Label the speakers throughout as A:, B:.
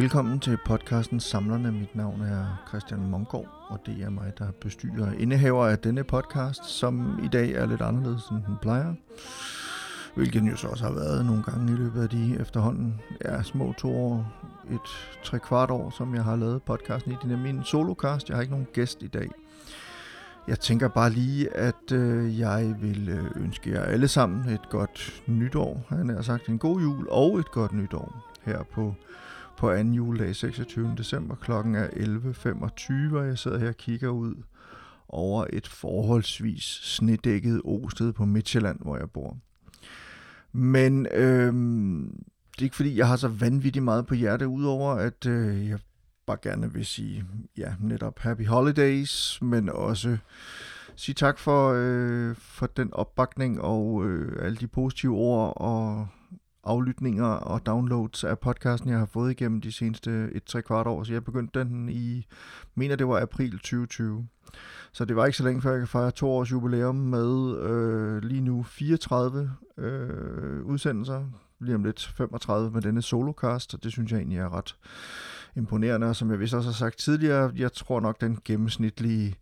A: velkommen til podcasten Samlerne. Mit navn er Christian Mongård, og det er mig, der bestyrer og indehaver af denne podcast, som i dag er lidt anderledes, end den plejer. Hvilket den jo så også har været nogle gange i løbet af de efterhånden ja, små to år, et tre kvart år, som jeg har lavet podcasten i. Det er min solocast. Jeg har ikke nogen gæst i dag. Jeg tænker bare lige, at øh, jeg vil øh, ønske jer alle sammen et godt nytår. Han har sagt en god jul og et godt nytår her på på anden juledag 26. december. Klokken er 11.25, og jeg sidder her og kigger ud over et forholdsvis snedækket osted på Midtjylland, hvor jeg bor. Men øhm, det er ikke fordi, jeg har så vanvittigt meget på hjerte, udover at øh, jeg bare gerne vil sige, ja, netop Happy Holidays, men også sige tak for, øh, for den opbakning og øh, alle de positive ord og aflytninger og downloads af podcasten, jeg har fået igennem de seneste et tre kvart år. Så jeg begyndte den i, mener det var april 2020. Så det var ikke så længe før jeg kan fejre to års jubilæum med øh, lige nu 34 øh, udsendelser. Lige om lidt 35 med denne solocast, og det synes jeg egentlig er ret imponerende. Og som jeg vist også har sagt tidligere, jeg tror nok den gennemsnitlige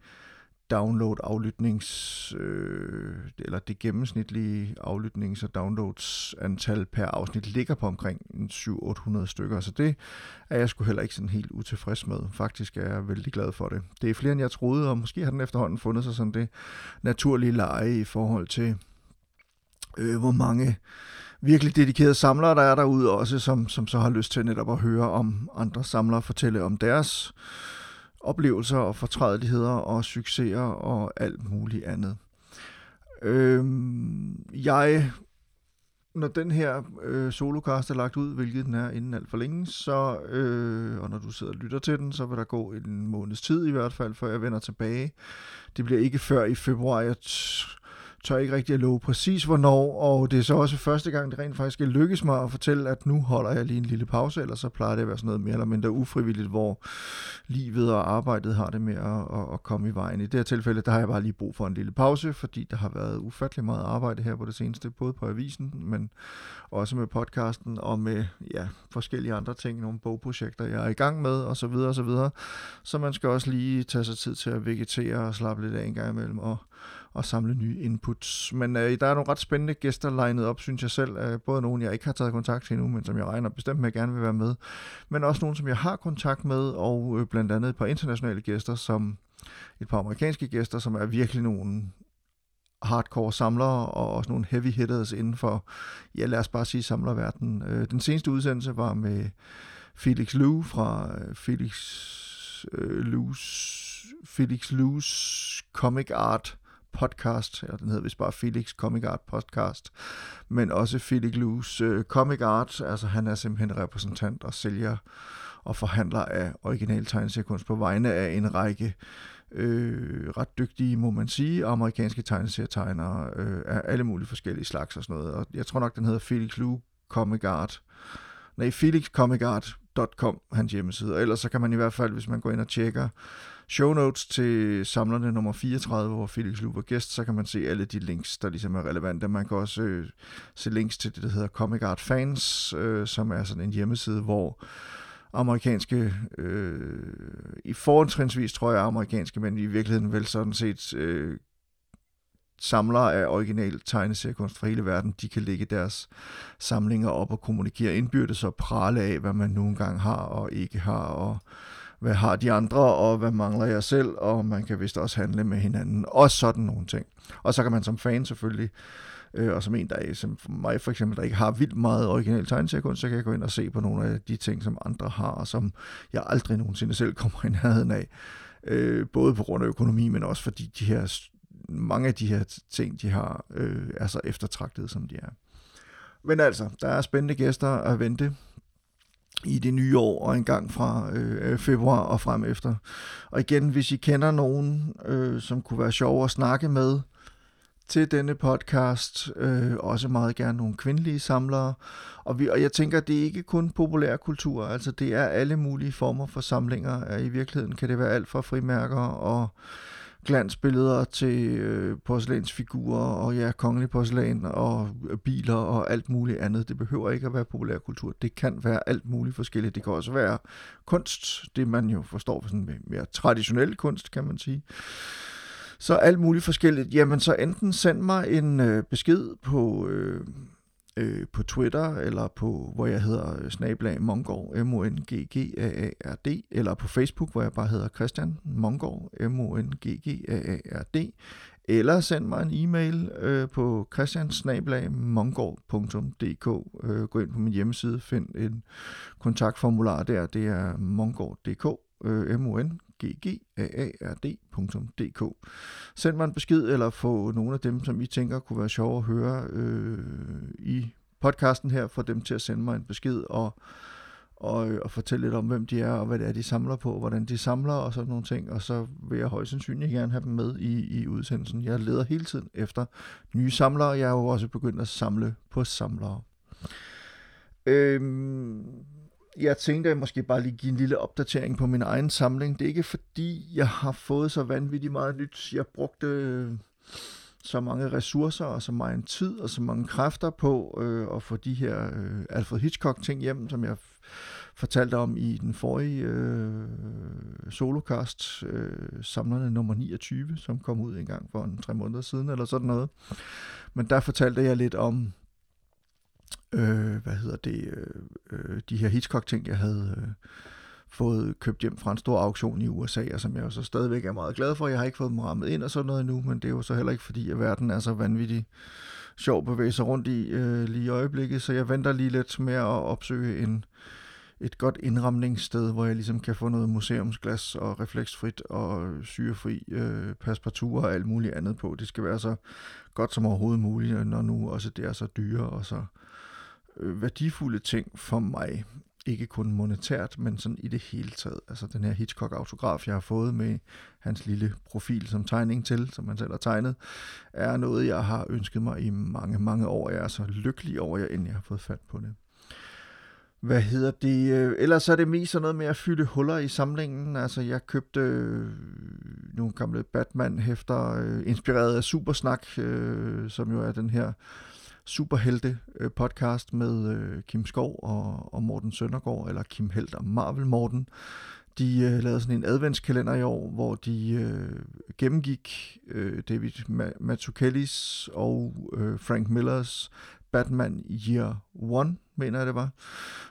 A: download-aflytnings, øh, eller det gennemsnitlige aflytnings- og downloads antal per afsnit ligger på omkring 700-800 stykker, så det er jeg sgu heller ikke sådan helt utilfreds med. Faktisk er jeg vældig glad for det. Det er flere end jeg troede, og måske har den efterhånden fundet sig sådan det naturlige leje i forhold til øh, hvor mange virkelig dedikerede samlere, der er derude også, som, som så har lyst til netop at høre om andre samlere fortælle om deres oplevelser og fortrædeligheder og succeser og alt muligt andet. Øhm, jeg, når den her øh, solocast er lagt ud, hvilket den er inden alt for længe, så, øh, og når du sidder og lytter til den, så vil der gå en måneds tid i hvert fald, før jeg vender tilbage. Det bliver ikke før i februar. Jeg tør ikke rigtig at love præcis hvornår, og det er så også første gang, det rent faktisk lykkes mig at fortælle, at nu holder jeg lige en lille pause, eller så plejer det at være sådan noget mere eller mindre ufrivilligt, hvor livet og arbejdet har det med at, at, at komme i vejen. I det her tilfælde, der har jeg bare lige brug for en lille pause, fordi der har været ufattelig meget arbejde her på det seneste, både på avisen, men også med podcasten og med ja, forskellige andre ting, nogle bogprojekter, jeg er i gang med, og så videre, og så videre. Så man skal også lige tage sig tid til at vegetere og slappe lidt af en gang imellem, og og samle nye inputs. Men øh, der er nogle ret spændende gæster legnet op, synes jeg selv. Øh, både nogle, jeg ikke har taget kontakt til endnu, men som jeg regner bestemt med, at jeg gerne vil være med. Men også nogle, som jeg har kontakt med, og øh, blandt andet et par internationale gæster, som et par amerikanske gæster, som er virkelig nogle hardcore samlere og også nogle heavy hitters inden for, ja lad os bare sige samlerverdenen. Øh, den seneste udsendelse var med Felix Lou fra øh, Felix øh, Lou's Felix Lou's Comic Art podcast, eller den hedder vist bare Felix Comic Art Podcast, men også Felix Lus øh, Comic Art, altså han er simpelthen repræsentant og sælger og forhandler af original tegneseriekunst på vegne af en række øh, ret dygtige, må man sige, amerikanske tegneserietegnere øh, af alle mulige forskellige slags og sådan noget. Og jeg tror nok, den hedder Felix Lou Comic Art. Nej, felixcomicart.com, hans hjemmeside. Og ellers så kan man i hvert fald, hvis man går ind og tjekker show notes til samlerne nummer 34, hvor Felix Lu var gæst, så kan man se alle de links, der ligesom er relevante. Man kan også øh, se links til det, der hedder Comic Art Fans, øh, som er sådan en hjemmeside, hvor amerikanske, øh, i fortrinsvis tror jeg amerikanske, men i virkeligheden vel sådan set øh, samlere af original tegneseriekunst fra hele verden, de kan lægge deres samlinger op og kommunikere indbyrdes og prale af, hvad man nogle gange har og ikke har, og hvad har de andre, og hvad mangler jeg selv, og man kan vist også handle med hinanden, og sådan nogle ting. Og så kan man som fan selvfølgelig, øh, og som en, der er, som mig for eksempel, der ikke har vildt meget original tegneseriekunst, så kan jeg gå ind og se på nogle af de ting, som andre har, og som jeg aldrig nogensinde selv kommer i nærheden af. Øh, både på grund af økonomi, men også fordi de her, mange af de her ting, de har, øh, er så eftertragtede, som de er. Men altså, der er spændende gæster at vente i det nye år og en gang fra øh, øh, februar og frem efter. Og igen, hvis I kender nogen, øh, som kunne være sjov at snakke med til denne podcast, øh, også meget gerne nogle kvindelige samlere. Og, vi, og jeg tænker, det er ikke kun populær kultur, altså det er alle mulige former for samlinger. I virkeligheden kan det være alt fra frimærker og glansbilleder til øh, porcelænsfigurer og ja, kongelig porcelæn og øh, biler og alt muligt andet. Det behøver ikke at være populærkultur. Det kan være alt muligt forskelligt. Det kan også være kunst, det man jo forstår for sådan mere traditionel kunst, kan man sige. Så alt muligt forskelligt. Jamen så enten send mig en øh, besked på... Øh, øh, på Twitter, eller på, hvor jeg hedder øh, snablag Mongård, m o n g g a a r d eller på Facebook, hvor jeg bare hedder Christian Mongård, m o n g g a a r d. Eller send mig en e-mail øh, på christiansnablag.mongård.dk øh, Gå ind på min hjemmeside, find en kontaktformular der, det er mongård.dk, øh, m o n gggaard.dk. Send mig en besked, eller få nogle af dem, som I tænker kunne være sjove at høre øh, i podcasten her, få dem til at sende mig en besked og, og, og fortælle lidt om, hvem de er, og hvad det er, de samler på, hvordan de samler og sådan nogle ting, og så vil jeg højst sandsynligt gerne have dem med i, i udsendelsen. Jeg leder hele tiden efter nye samlere, jeg er jo også begyndt at samle på samlere. Øhm, jeg tænkte, at jeg måske bare lige give en lille opdatering på min egen samling. Det er ikke fordi, jeg har fået så vanvittigt meget nyt. Jeg brugte øh, så mange ressourcer og så meget tid og så mange kræfter på øh, at få de her øh, Alfred Hitchcock-ting hjem, som jeg fortalte om i den forrige øh, solocast, øh, samlerne nummer 29, som kom ud en gang for en tre måneder siden, eller sådan noget. Men der fortalte jeg lidt om øh, hvad hedder det, øh, øh, de her Hitchcock-ting, jeg havde øh, fået købt hjem fra en stor auktion i USA, og som jeg jo så stadigvæk er meget glad for. Jeg har ikke fået dem rammet ind og sådan noget endnu, men det er jo så heller ikke fordi, at verden er så vanvittig sjov at bevæge sig rundt i øh, lige i øjeblikket, så jeg venter lige lidt med at opsøge en, et godt indramningssted, hvor jeg ligesom kan få noget museumsglas og refleksfrit og syrefri øh, passepartout og alt muligt andet på. Det skal være så godt som overhovedet muligt, når nu også det er så dyre og så øh, Øh, værdifulde ting for mig. Ikke kun monetært, men sådan i det hele taget. Altså den her Hitchcock-autograf, jeg har fået med hans lille profil som tegning til, som han selv har tegnet, er noget, jeg har ønsket mig i mange, mange år. Jeg er så lykkelig over, at jeg endelig har fået fat på det. Hvad hedder det? Øh, ellers er det mest sådan noget med at fylde huller i samlingen. Altså, jeg købte øh, nogle gamle Batman-hæfter, inspireret af Supersnak, som jo er den her superhelte øh, podcast med øh, Kim Skov og, og Morten Søndergaard, eller Kim Helt og Marvel Morten. De øh, lavede sådan en adventskalender i år, hvor de øh, gennemgik øh, David Mazzucchellis og øh, Frank Millers Batman Year One, mener jeg det var.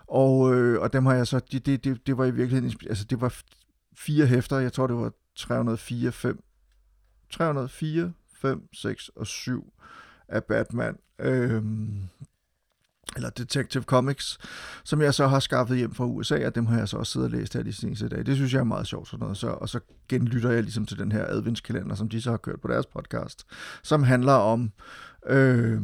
A: Og, øh, og dem har jeg så, det, det, det, det var i virkeligheden, altså det var fire hæfter, jeg tror det var 304, 5, 304, 5, 6 og 7 af Batman. Øhm, eller Detective Comics, som jeg så har skaffet hjem fra USA, og dem har jeg så også siddet og læst her de seneste dage. Det synes jeg er meget sjovt sådan noget. Så, og så genlytter jeg ligesom til den her adventskalender, som de så har kørt på deres podcast, som handler om, øh,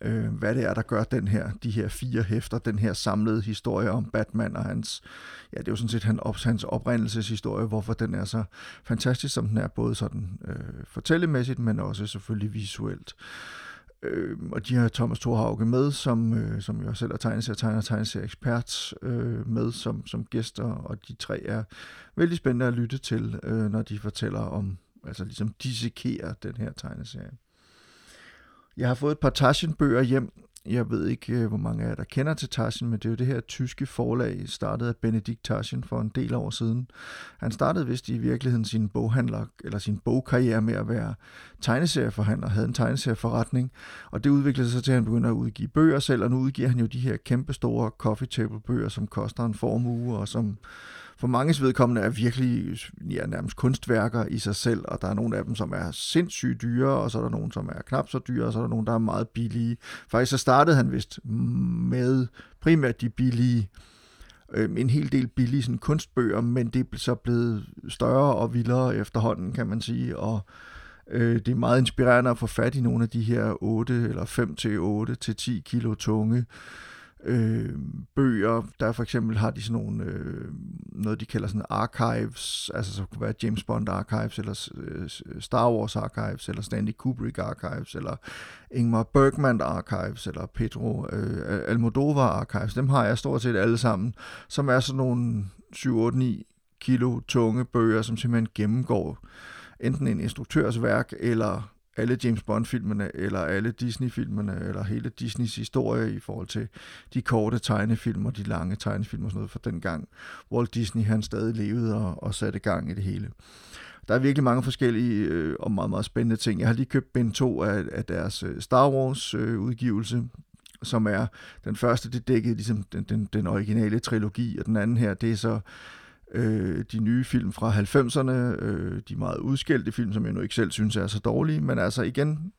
A: øh, hvad det er, der gør den her, de her fire hæfter, den her samlede historie om Batman og hans, ja, det er jo sådan set hans, hans oprindelseshistorie, hvorfor den er så fantastisk, som den er, både sådan øh, fortællemæssigt, men også selvfølgelig visuelt. Øh, Øh, og de har Thomas Thorhauge med, som, øh, som jo selv er tegneserie, tegner tegneserie ekspert øh, med som, som gæster, og de tre er vældig spændende at lytte til, øh, når de fortæller om, altså ligesom dissekerer den her tegneserie. Jeg har fået et par Taschen-bøger hjem. Jeg ved ikke, øh, hvor mange af jer, der kender til Taschen, men det er jo det her tyske forlag, startet af Benedikt Taschen for en del år siden. Han startede vist i virkeligheden sin boghandler, eller sin bogkarriere med at være tegneserieforhandler, havde en tegneserieforretning, og det udviklede sig til, at han begyndte at udgive bøger selv, og nu udgiver han jo de her kæmpe store coffee table bøger, som koster en formue, og som for mange vedkommende er virkelig ja, nærmest kunstværker i sig selv, og der er nogle af dem, som er sindssygt dyre, og så er der nogle, som er knap så dyre, og så er der nogle, der er meget billige. Faktisk så startede han vist med primært de billige, øh, en hel del billige sådan, kunstbøger, men det er så blevet større og vildere efterhånden, kan man sige, og øh, det er meget inspirerende at få fat i nogle af de her 8 eller 5 til 8 til 10 kilo tunge øh, bøger. Der for eksempel har de sådan nogle, øh, noget de kalder sådan archives, altså så kunne være James Bond archives, eller øh, Star Wars archives, eller Stanley Kubrick archives, eller Ingmar Bergman archives, eller Pedro øh, Almodovar archives. Dem har jeg stort set alle sammen, som er sådan nogle 7-8-9 kilo tunge bøger, som simpelthen gennemgår enten en instruktørs værk, eller alle James Bond-filmene, eller alle Disney-filmene, eller hele Disneys historie i forhold til de korte tegnefilm og de lange tegnefilm og sådan noget fra den gang, Walt Disney han stadig levede og, og satte gang i det hele. Der er virkelig mange forskellige øh, og meget, meget spændende ting. Jeg har lige købt Ben 2 af, af deres øh, Star Wars øh, udgivelse, som er den første, det dækkede ligesom den, den, den originale trilogi, og den anden her, det er så øh, de nye film fra 90'erne, øh, de meget udskældte film, som jeg nu ikke selv synes er så dårlige, men altså igen,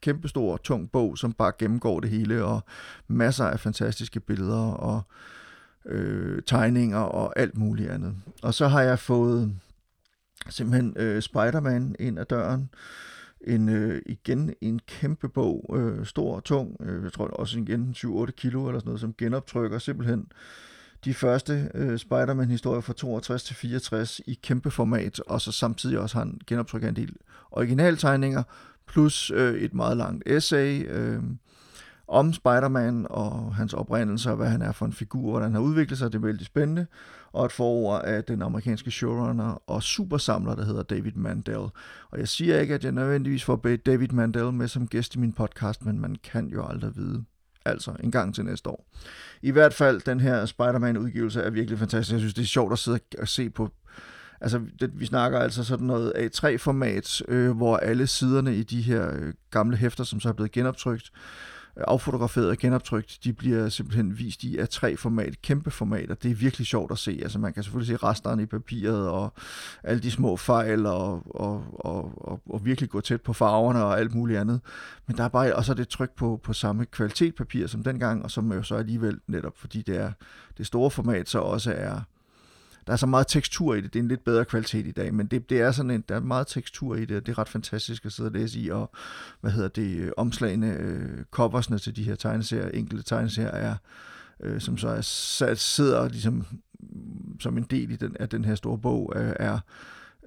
A: kæmpestor, tung bog, som bare gennemgår det hele, og masser af fantastiske billeder og øh, tegninger og alt muligt andet. Og så har jeg fået simpelthen øh, Spider-Man ind ad døren, en, øh, igen en kæmpe bog, øh, stor og tung, øh, jeg tror også igen 7-8 kilo eller sådan noget, som genoptrykker simpelthen de første øh, Spider-Man-historier fra 62 til 64 i kæmpe format, og så samtidig også har han genoptrykket en del originaltegninger, plus øh, et meget langt essay øh, om Spider-Man og hans oprindelse, og hvad han er for en figur, hvordan han har udviklet sig, det er vældig spændende, og et forord af den amerikanske showrunner og supersamler, der hedder David Mandel. Og jeg siger ikke, at jeg nødvendigvis får David Mandel med som gæst i min podcast, men man kan jo aldrig vide. Altså, en gang til næste år. I hvert fald, den her Spider-Man-udgivelse er virkelig fantastisk. Jeg synes, det er sjovt at sidde og se på Altså, det, vi snakker altså sådan noget A3-format, øh, hvor alle siderne i de her øh, gamle hæfter, som så er blevet genoptrykt, Øh, affotograferet og genoptrykt, de bliver simpelthen vist i A3-format, kæmpe formater. det er virkelig sjovt at se. Altså man kan selvfølgelig se resterne i papiret og alle de små fejl og, og, og, og, og virkelig gå tæt på farverne og alt muligt andet. Men der er bare også det tryk på, på samme kvalitet papir som dengang, og som jo så alligevel netop, fordi det er det store format, så også er der er så meget tekstur i det. Det er en lidt bedre kvalitet i dag, men det, det er sådan en, der er meget tekstur i det, og det er ret fantastisk at sidde og læse i, og hvad hedder det, øh, omslagene, øh, coversne til de her tegneserier, enkelte tegneserier er, øh, som så er, sat, sidder ligesom mm, som en del i den, af den her store bog, øh, er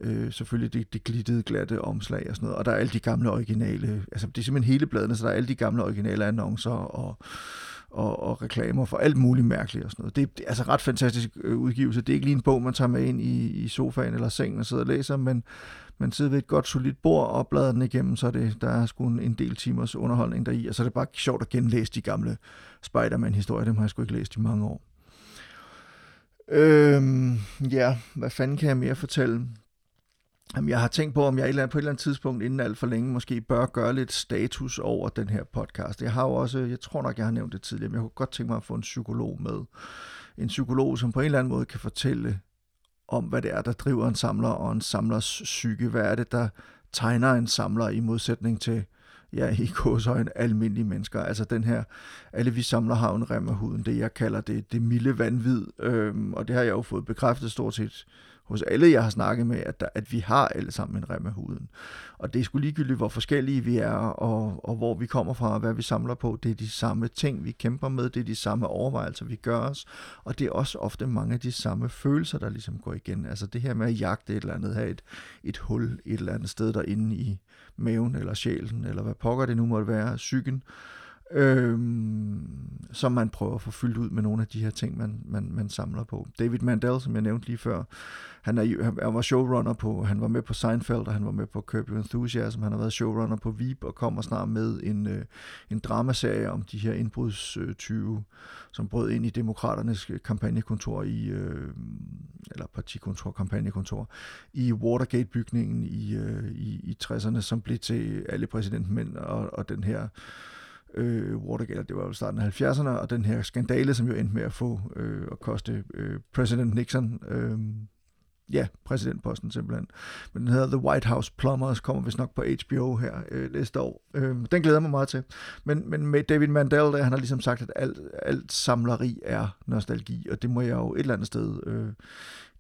A: øh, selvfølgelig det, det glittede, glatte omslag og sådan noget, og der er alle de gamle originale, altså det er simpelthen hele bladene, så der er alle de gamle originale annoncer og og, og reklamer for alt muligt mærkeligt og sådan noget. Det, det er altså ret fantastisk øh, udgivelse. Det er ikke lige en bog, man tager med ind i, i sofaen eller sengen og sidder og læser, men man sidder ved et godt solidt bord og bladrer den igennem, så det, der er sgu en, en del timers underholdning deri, og så er det bare sjovt at genlæse de gamle Spider-Man-historier. Dem har jeg sgu ikke læst i mange år. Øhm, ja, hvad fanden kan jeg mere fortælle? Jamen, jeg har tænkt på, om jeg på et eller andet tidspunkt inden alt for længe måske bør gøre lidt status over den her podcast. Jeg har jo også, jeg tror nok, jeg har nævnt det tidligere, men jeg kunne godt tænke mig at få en psykolog med. En psykolog, som på en eller anden måde kan fortælle om, hvad det er, der driver en samler og en samlers psyke. Hvad er det, der tegner en samler i modsætning til, ja, i en almindelige mennesker. Altså den her, alle vi samler har en rem af huden, det jeg kalder det, det milde vanvid, øhm, og det har jeg jo fået bekræftet stort set hos alle, jeg har snakket med, at, der, at vi har alle sammen en rem af huden. Og det er sgu ligegyldigt, hvor forskellige vi er, og, og hvor vi kommer fra, og hvad vi samler på. Det er de samme ting, vi kæmper med, det er de samme overvejelser, vi gør os, og det er også ofte mange af de samme følelser, der ligesom går igen. Altså det her med at jagte et eller andet, have et, et hul et eller andet sted derinde i maven, eller sjælen, eller hvad pokker det nu måtte være, psyken, øhm, som man prøver at få fyldt ud med nogle af de her ting, man, man, man samler på. David Mandel, som jeg nævnte lige før, han, er, han var showrunner på, han var med på Seinfeld, og han var med på Curb Your Enthusiasm, han har været showrunner på Veep, og kommer snart med en, øh, en dramaserie om de her indbrudstyve, øh, som brød ind i demokraternes kampagnekontor i, øh, eller partikontor, kampagnekontor, i Watergate-bygningen i, øh, i, i 60'erne, som blev til alle præsidentmænd, og, og den her øh, Watergate, det var jo starten af 70'erne, og den her skandale, som jo endte med at få øh, at koste øh, præsident Nixon øh, ja, præsidentposten simpelthen. Men den hedder The White House Plumbers, kommer vist nok på HBO her øh, næste år. Øh, den glæder mig meget til. Men, men med David Mandel, der, han har ligesom sagt, at alt, alt samleri er nostalgi, og det må jeg jo et eller andet sted øh,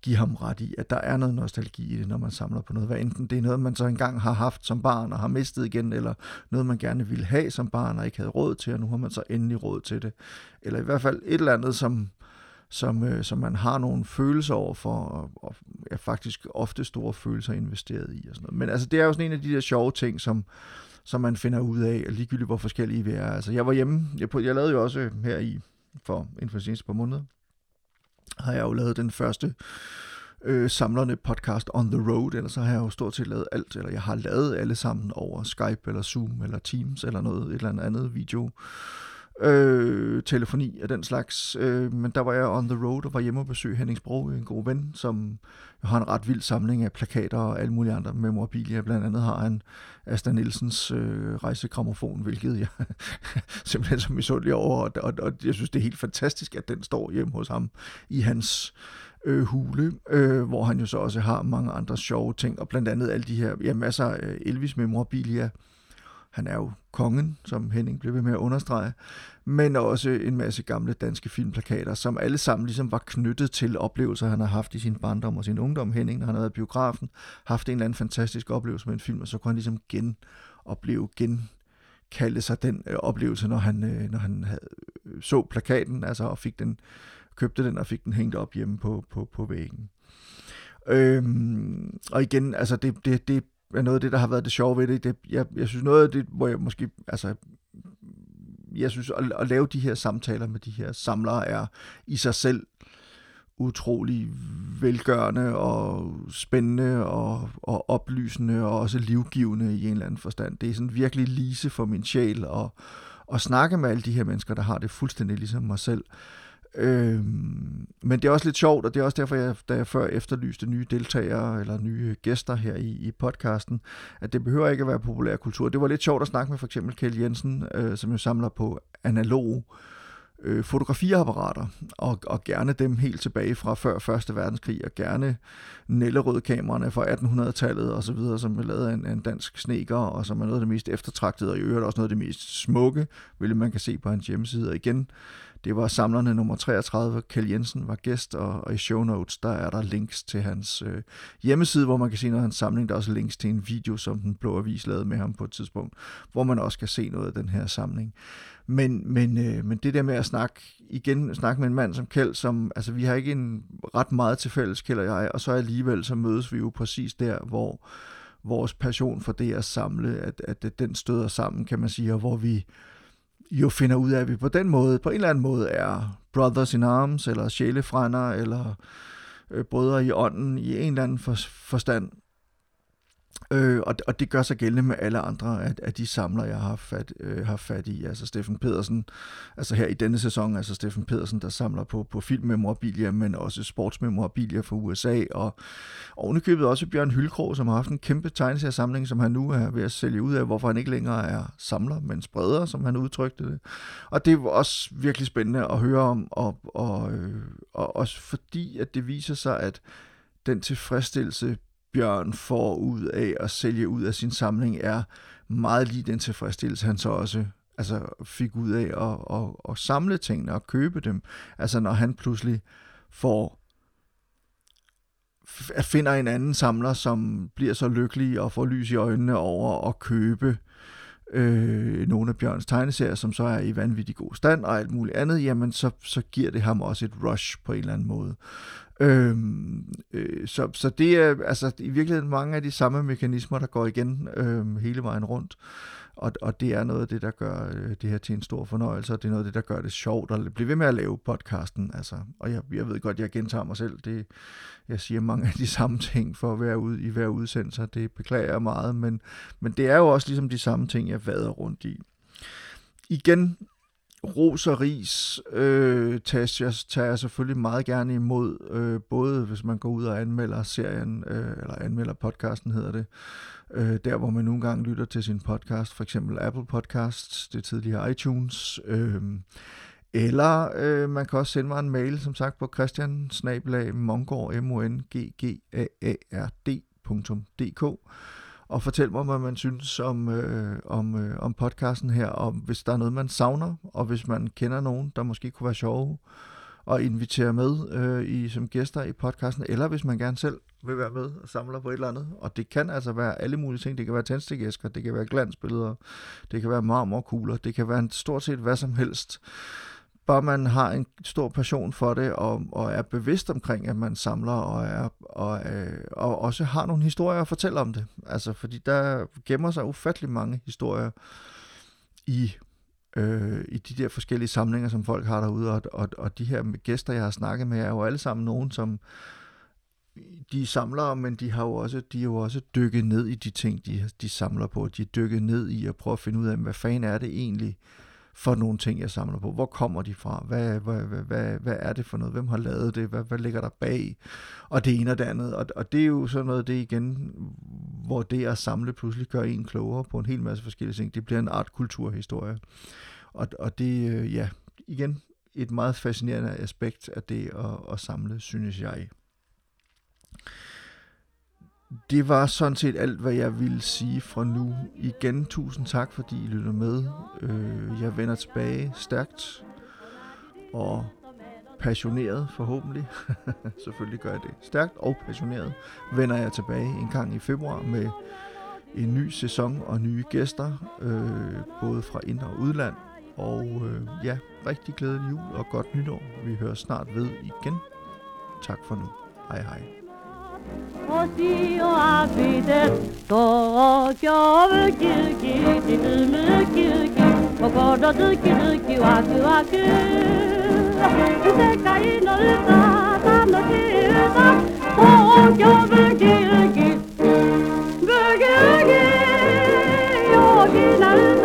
A: give ham ret i, at der er noget nostalgi i det, når man samler på noget. Hvad enten det er noget, man så engang har haft som barn og har mistet igen, eller noget, man gerne ville have som barn og ikke havde råd til, og nu har man så endelig råd til det. Eller i hvert fald et eller andet, som, som, øh, som man har nogle følelser over for, og, og er faktisk ofte store følelser investeret i. Og sådan noget. Men altså, det er jo sådan en af de der sjove ting, som, som man finder ud af, og ligegyldigt hvor forskellige vi er. Altså, jeg var hjemme, jeg, jeg lavede jo også øh, her i, for inden for de seneste par måneder, har jeg jo lavet den første øh, samlerne podcast on the road, eller så har jeg jo stort set lavet alt, eller jeg har lavet alle sammen over Skype, eller Zoom, eller Teams, eller noget, et eller andet video øh, telefoni og den slags. Øh, men der var jeg on the road og var hjemme og besøge Henning Sprog, en god ven, som har en ret vild samling af plakater og alle mulige andre memorabilia. Blandt andet har han Asta Nielsens øh, rejsekramofon, hvilket jeg simpelthen som misundelig over, og, og, og jeg synes, det er helt fantastisk, at den står hjemme hos ham i hans øh, hule, øh, hvor han jo så også har mange andre sjove ting, og blandt andet alle de her, ja, masser af Elvis memorabilia, han er jo kongen, som Henning blev ved med at understrege, men også en masse gamle danske filmplakater, som alle sammen ligesom var knyttet til oplevelser, han har haft i sin barndom og sin ungdom. Henning, når han har været biografen, haft en eller anden fantastisk oplevelse med en film, og så kunne han ligesom genopleve, gen kalde sig den øh, oplevelse, når han, øh, når han havde, øh, så plakaten, altså og fik den, købte den og fik den hængt op hjemme på, på, på væggen. Øhm, og igen, altså det, det, det er noget af det, der har været det sjove ved det. det jeg, jeg synes noget af det, hvor jeg måske, altså, jeg synes, at, at lave de her samtaler med de her samlere er i sig selv utrolig velgørende og spændende og, og oplysende og også livgivende i en eller anden forstand. Det er sådan virkelig lise for min sjæl at, at snakke med alle de her mennesker, der har det fuldstændig ligesom mig selv. Øh, Øhm, men det er også lidt sjovt, og det er også derfor, jeg, da jeg før efterlyste nye deltagere eller nye gæster her i, i podcasten, at det behøver ikke at være populær kultur. Det var lidt sjovt at snakke med for eksempel Kjell Jensen, øh, som jo samler på analog øh, fotografiapparater, og, og gerne dem helt tilbage fra før 1. verdenskrig, og gerne Nellerød-kameraerne fra 1800-tallet og så videre, som er lavet af en, en dansk sneker, og som er noget af det mest eftertragtede, og i øvrigt også noget af det mest smukke, hvilket man kan se på hans hjemmeside. Og igen, det var samlerne nummer 33, Kjell Jensen var gæst, og, og i show notes, der er der links til hans øh, hjemmeside, hvor man kan se noget af hans samling. Der er også links til en video, som den blå avis lavede med ham på et tidspunkt, hvor man også kan se noget af den her samling. Men, men, øh, men det der med at snakke, igen snakke med en mand som Kjeld, som, altså vi har ikke en ret meget til fælles, Kjeld og jeg, og så alligevel så mødes vi jo præcis der, hvor vores passion for det at samle, at, at den støder sammen, kan man sige, og hvor vi jo finder ud af, at vi på den måde, på en eller anden måde er brothers in arms, eller sjælefrænder, eller øh, brødre i ånden i en eller anden for, forstand. Øh, og, og det gør sig gældende med alle andre af, af de samler, jeg har fat, øh, har fat i. Altså Steffen Pedersen, altså her i denne sæson, altså Steffen Pedersen, der samler på, på filmmemorabilia, men også sportsmemorabilia fra USA, og ovenikøbet også Bjørn Hylkrog, som har haft en kæmpe tegneseriesamling, som han nu er ved at sælge ud af, hvorfor han ikke længere er samler, men spreder, som han udtrykte det. Og det var også virkelig spændende at høre om, og, og, øh, og også fordi, at det viser sig, at den tilfredsstillelse, Bjørn får ud af at sælge ud af sin samling, er meget lige den tilfredsstillelse, han så også altså, fik ud af at, at, at samle tingene og købe dem. Altså når han pludselig får finder en anden samler, som bliver så lykkelig og får lys i øjnene over at købe øh, nogle af Bjørns tegneserier, som så er i vanvittig god stand og alt muligt andet, jamen så, så giver det ham også et rush på en eller anden måde. Øhm, øh, så, så det er altså i virkeligheden mange af de samme mekanismer, der går igen øh, hele vejen rundt. Og, og det er noget af det, der gør øh, det her til en stor fornøjelse, og det er noget af det, der gør det sjovt at blive ved med at lave podcasten. Altså, og jeg, jeg ved godt, jeg gentager mig selv. Det, jeg siger mange af de samme ting for at være ude i hver udsendelse, det beklager jeg meget, men, men det er jo også ligesom de samme ting, jeg vader rundt i. Igen, ros og ris øh, tager, jeg, tager jeg selvfølgelig meget gerne imod, øh, både hvis man går ud og anmelder serien, øh, eller anmelder podcasten hedder det, øh, der hvor man nogle gange lytter til sin podcast, for eksempel Apple Podcasts, det tidligere iTunes, øh, eller øh, man kan også sende mig en mail, som sagt, på christian mongård, m o n g g a a r d.dk og fortæl mig, hvad man synes om, øh, om, øh, om podcasten her, og hvis der er noget, man savner, og hvis man kender nogen, der måske kunne være sjove, og invitere med øh, i som gæster i podcasten, eller hvis man gerne selv vil være med og samler på et eller andet. Og det kan altså være alle mulige ting. Det kan være tændstikæsker, det kan være glansbilleder, det kan være marmorkugler, det kan være en stort set hvad som helst bare man har en stor passion for det, og, og er bevidst omkring, at man samler, og, er, og, øh, og også har nogle historier at fortælle om det. Altså, fordi der gemmer sig ufattelig mange historier i, øh, i de der forskellige samlinger, som folk har derude, og, og, og de her gæster, jeg har snakket med, er jo alle sammen nogen, som de er samlere, men de har jo også, de er jo også dykket ned i de ting, de, de samler på. De er dykket ned i at prøve at finde ud af, hvad fanden er det egentlig for nogle ting, jeg samler på? Hvor kommer de fra? Hvad, hvad, hvad, hvad, hvad er det for noget? Hvem har lavet det? Hvad, hvad ligger der bag? Og det ene og det andet. Og, og det er jo sådan noget, det igen, hvor det at samle pludselig gør en klogere på en hel masse forskellige ting. Det bliver en art kulturhistorie. Og, og det, øh, ja, igen, et meget fascinerende aspekt af det at, at samle, synes jeg. Det var sådan set alt, hvad jeg ville sige fra nu. Igen, tusind tak, fordi I lytter med. Øh, jeg vender tilbage stærkt og passioneret forhåbentlig. Selvfølgelig gør jeg det. Stærkt og passioneret vender jeg tilbage en gang i februar med en ny sæson og nye gæster, øh, både fra ind- og udland. Og øh, ja, rigtig glædelig jul og godt nytår. Vi hører snart ved igen. Tak for nu. Hej hej.
B: 星を浴びて東京浮キウキ沈む浮き浮き心ズキズキワクワク。世界の歌楽しい歌東京浮キウキ。ブギウギ陽気な歌。